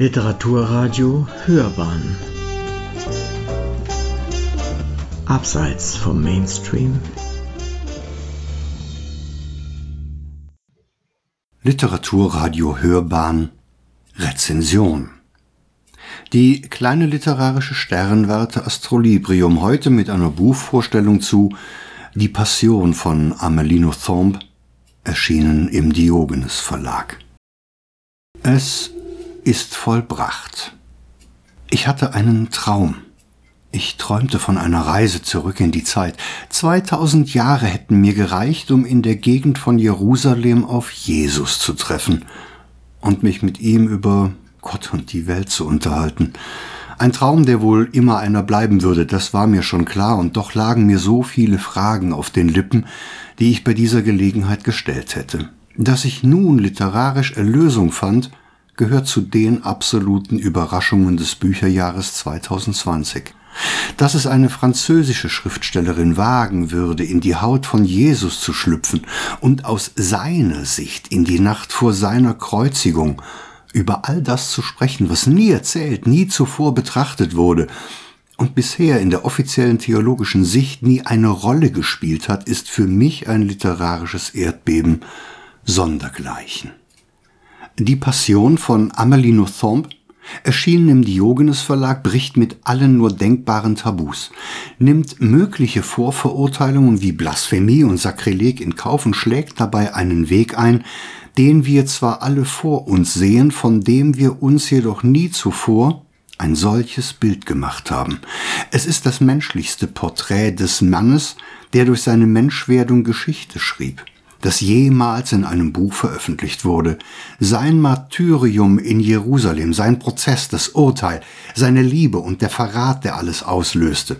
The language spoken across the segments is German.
Literaturradio Hörbahn. Abseits vom Mainstream. Literaturradio Hörbahn. Rezension. Die kleine literarische Sternwarte Astrolibrium heute mit einer Buchvorstellung zu Die Passion von Amelino Thomb erschienen im Diogenes Verlag. Es ist vollbracht. Ich hatte einen Traum. Ich träumte von einer Reise zurück in die Zeit. 2000 Jahre hätten mir gereicht, um in der Gegend von Jerusalem auf Jesus zu treffen und mich mit ihm über Gott und die Welt zu unterhalten. Ein Traum, der wohl immer einer bleiben würde, das war mir schon klar, und doch lagen mir so viele Fragen auf den Lippen, die ich bei dieser Gelegenheit gestellt hätte. Dass ich nun literarisch Erlösung fand, gehört zu den absoluten Überraschungen des Bücherjahres 2020. Dass es eine französische Schriftstellerin wagen würde, in die Haut von Jesus zu schlüpfen und aus seiner Sicht in die Nacht vor seiner Kreuzigung über all das zu sprechen, was nie erzählt, nie zuvor betrachtet wurde und bisher in der offiziellen theologischen Sicht nie eine Rolle gespielt hat, ist für mich ein literarisches Erdbeben sondergleichen. Die Passion von Amélie Nothomb, erschienen im Diogenes Verlag, bricht mit allen nur denkbaren Tabus, nimmt mögliche Vorverurteilungen wie Blasphemie und Sakrileg in Kauf und schlägt dabei einen Weg ein, den wir zwar alle vor uns sehen, von dem wir uns jedoch nie zuvor ein solches Bild gemacht haben. Es ist das menschlichste Porträt des Mannes, der durch seine Menschwerdung Geschichte schrieb das jemals in einem Buch veröffentlicht wurde. Sein Martyrium in Jerusalem, sein Prozess, das Urteil, seine Liebe und der Verrat, der alles auslöste.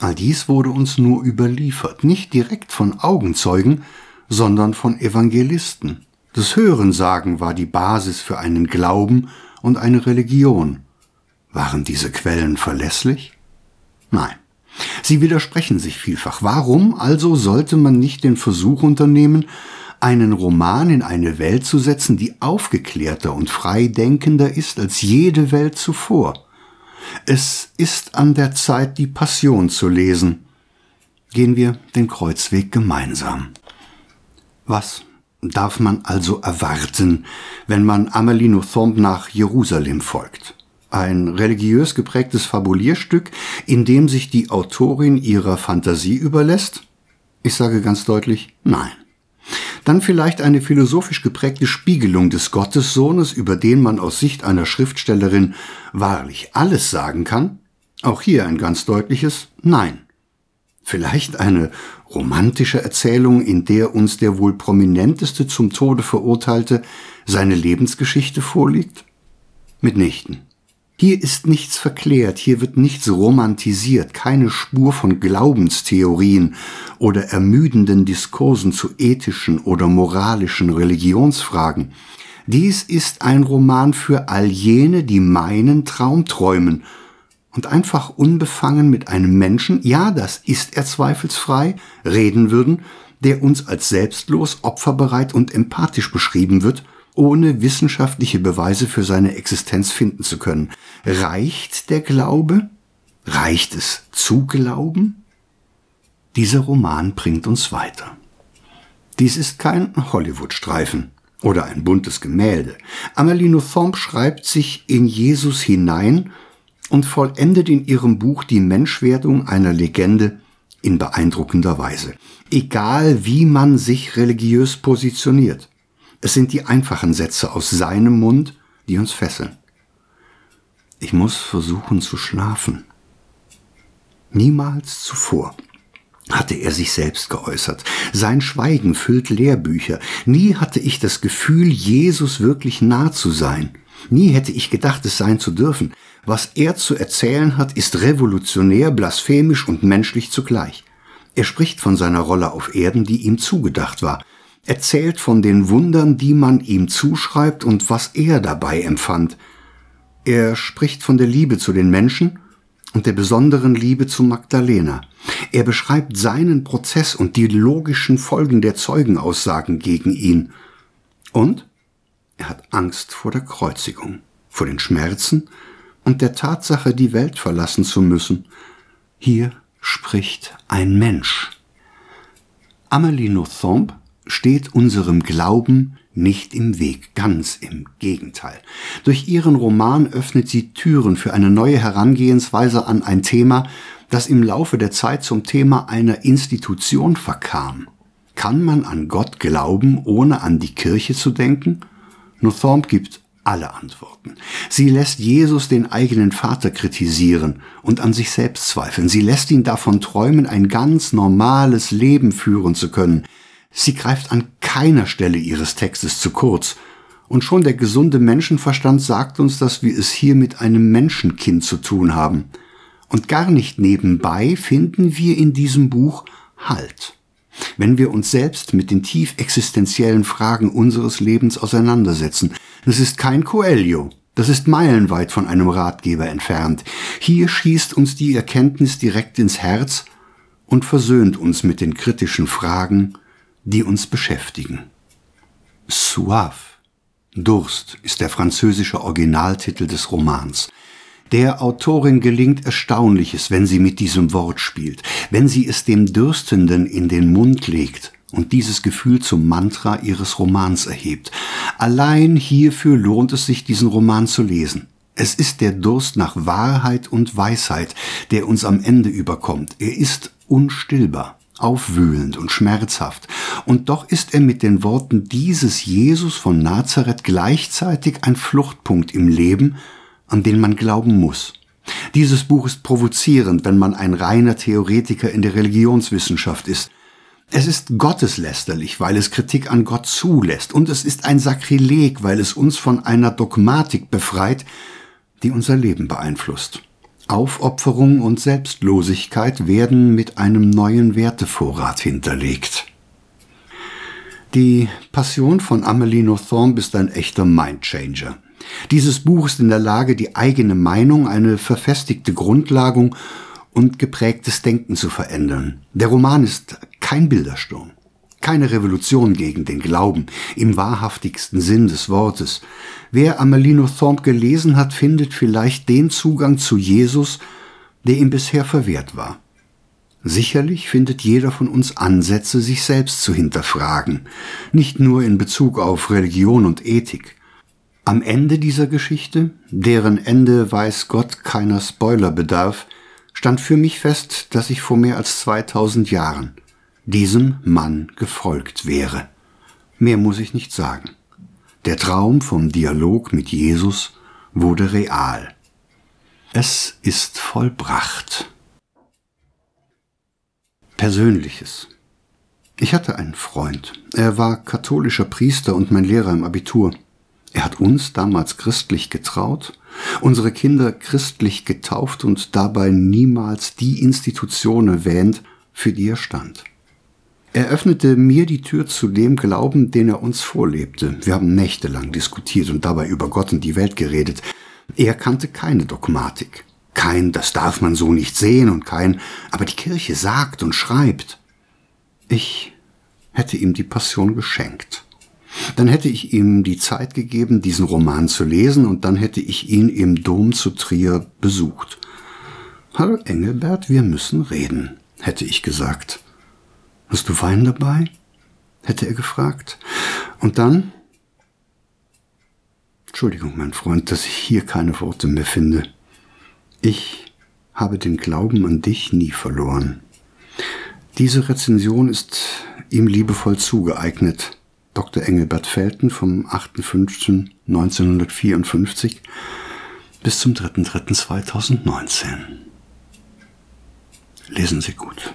All dies wurde uns nur überliefert, nicht direkt von Augenzeugen, sondern von Evangelisten. Das Hörensagen war die Basis für einen Glauben und eine Religion. Waren diese Quellen verlässlich? Nein. Sie widersprechen sich vielfach. Warum also sollte man nicht den Versuch unternehmen, einen Roman in eine Welt zu setzen, die aufgeklärter und freidenkender ist als jede Welt zuvor? Es ist an der Zeit, die Passion zu lesen. Gehen wir den Kreuzweg gemeinsam. Was darf man also erwarten, wenn man Amelino Thomb nach Jerusalem folgt? Ein religiös geprägtes Fabulierstück, in dem sich die Autorin ihrer Fantasie überlässt? Ich sage ganz deutlich nein. Dann vielleicht eine philosophisch geprägte Spiegelung des Gottessohnes, über den man aus Sicht einer Schriftstellerin wahrlich alles sagen kann? Auch hier ein ganz deutliches Nein. Vielleicht eine romantische Erzählung, in der uns der wohl prominenteste zum Tode verurteilte seine Lebensgeschichte vorliegt? Mitnichten. Hier ist nichts verklärt, hier wird nichts romantisiert, keine Spur von Glaubenstheorien oder ermüdenden Diskursen zu ethischen oder moralischen Religionsfragen. Dies ist ein Roman für all jene, die meinen Traum träumen und einfach unbefangen mit einem Menschen, ja, das ist er zweifelsfrei, reden würden, der uns als selbstlos, opferbereit und empathisch beschrieben wird ohne wissenschaftliche Beweise für seine Existenz finden zu können. Reicht der Glaube? Reicht es zu glauben? Dieser Roman bringt uns weiter. Dies ist kein Hollywood-Streifen oder ein buntes Gemälde. Amelie Nothomb schreibt sich in Jesus hinein und vollendet in ihrem Buch die Menschwerdung einer Legende in beeindruckender Weise. Egal wie man sich religiös positioniert. Es sind die einfachen Sätze aus seinem Mund, die uns fesseln. Ich muss versuchen zu schlafen. Niemals zuvor hatte er sich selbst geäußert. Sein Schweigen füllt Lehrbücher. Nie hatte ich das Gefühl, Jesus wirklich nah zu sein. Nie hätte ich gedacht, es sein zu dürfen. Was er zu erzählen hat, ist revolutionär, blasphemisch und menschlich zugleich. Er spricht von seiner Rolle auf Erden, die ihm zugedacht war erzählt von den Wundern, die man ihm zuschreibt und was er dabei empfand. Er spricht von der Liebe zu den Menschen und der besonderen Liebe zu Magdalena. Er beschreibt seinen Prozess und die logischen Folgen der Zeugenaussagen gegen ihn. Und er hat Angst vor der Kreuzigung. vor den Schmerzen und der Tatsache, die Welt verlassen zu müssen. Hier spricht ein Mensch. Amelie Nothomb steht unserem Glauben nicht im Weg, ganz im Gegenteil. Durch ihren Roman öffnet sie Türen für eine neue Herangehensweise an ein Thema, das im Laufe der Zeit zum Thema einer Institution verkam. Kann man an Gott glauben, ohne an die Kirche zu denken? Nothomb gibt alle Antworten. Sie lässt Jesus den eigenen Vater kritisieren und an sich selbst zweifeln. Sie lässt ihn davon träumen, ein ganz normales Leben führen zu können. Sie greift an keiner Stelle ihres Textes zu kurz. Und schon der gesunde Menschenverstand sagt uns, dass wir es hier mit einem Menschenkind zu tun haben. Und gar nicht nebenbei finden wir in diesem Buch Halt. Wenn wir uns selbst mit den tief existenziellen Fragen unseres Lebens auseinandersetzen, das ist kein Coelho, das ist meilenweit von einem Ratgeber entfernt. Hier schießt uns die Erkenntnis direkt ins Herz und versöhnt uns mit den kritischen Fragen die uns beschäftigen. Soif, Durst, ist der französische Originaltitel des Romans. Der Autorin gelingt Erstaunliches, wenn sie mit diesem Wort spielt, wenn sie es dem Dürstenden in den Mund legt und dieses Gefühl zum Mantra ihres Romans erhebt. Allein hierfür lohnt es sich, diesen Roman zu lesen. Es ist der Durst nach Wahrheit und Weisheit, der uns am Ende überkommt. Er ist unstillbar aufwühlend und schmerzhaft. Und doch ist er mit den Worten dieses Jesus von Nazareth gleichzeitig ein Fluchtpunkt im Leben, an den man glauben muss. Dieses Buch ist provozierend, wenn man ein reiner Theoretiker in der Religionswissenschaft ist. Es ist gotteslästerlich, weil es Kritik an Gott zulässt, und es ist ein Sakrileg, weil es uns von einer Dogmatik befreit, die unser Leben beeinflusst. Aufopferung und Selbstlosigkeit werden mit einem neuen Wertevorrat hinterlegt. Die Passion von Amelie Nothomb ist ein echter Mindchanger. Dieses Buch ist in der Lage, die eigene Meinung, eine verfestigte Grundlagung und geprägtes Denken zu verändern. Der Roman ist kein Bildersturm, keine Revolution gegen den Glauben im wahrhaftigsten Sinn des Wortes, Wer Amelino Thorpe gelesen hat, findet vielleicht den Zugang zu Jesus, der ihm bisher verwehrt war. Sicherlich findet jeder von uns Ansätze, sich selbst zu hinterfragen, nicht nur in Bezug auf Religion und Ethik. Am Ende dieser Geschichte, deren Ende weiß Gott keiner Spoiler bedarf, stand für mich fest, dass ich vor mehr als 2000 Jahren diesem Mann gefolgt wäre. Mehr muss ich nicht sagen. Der Traum vom Dialog mit Jesus wurde real. Es ist vollbracht. Persönliches. Ich hatte einen Freund. Er war katholischer Priester und mein Lehrer im Abitur. Er hat uns damals christlich getraut, unsere Kinder christlich getauft und dabei niemals die Institution erwähnt, für die er stand. Er öffnete mir die Tür zu dem Glauben, den er uns vorlebte. Wir haben nächtelang diskutiert und dabei über Gott und die Welt geredet. Er kannte keine Dogmatik. Kein, das darf man so nicht sehen und kein, aber die Kirche sagt und schreibt. Ich hätte ihm die Passion geschenkt. Dann hätte ich ihm die Zeit gegeben, diesen Roman zu lesen, und dann hätte ich ihn im Dom zu Trier besucht. Hallo Engelbert, wir müssen reden, hätte ich gesagt. Hast du Wein dabei? hätte er gefragt. Und dann? Entschuldigung, mein Freund, dass ich hier keine Worte mehr finde. Ich habe den Glauben an dich nie verloren. Diese Rezension ist ihm liebevoll zugeeignet. Dr. Engelbert Felten vom 8.5.1954 bis zum 3.3.2019. Lesen Sie gut.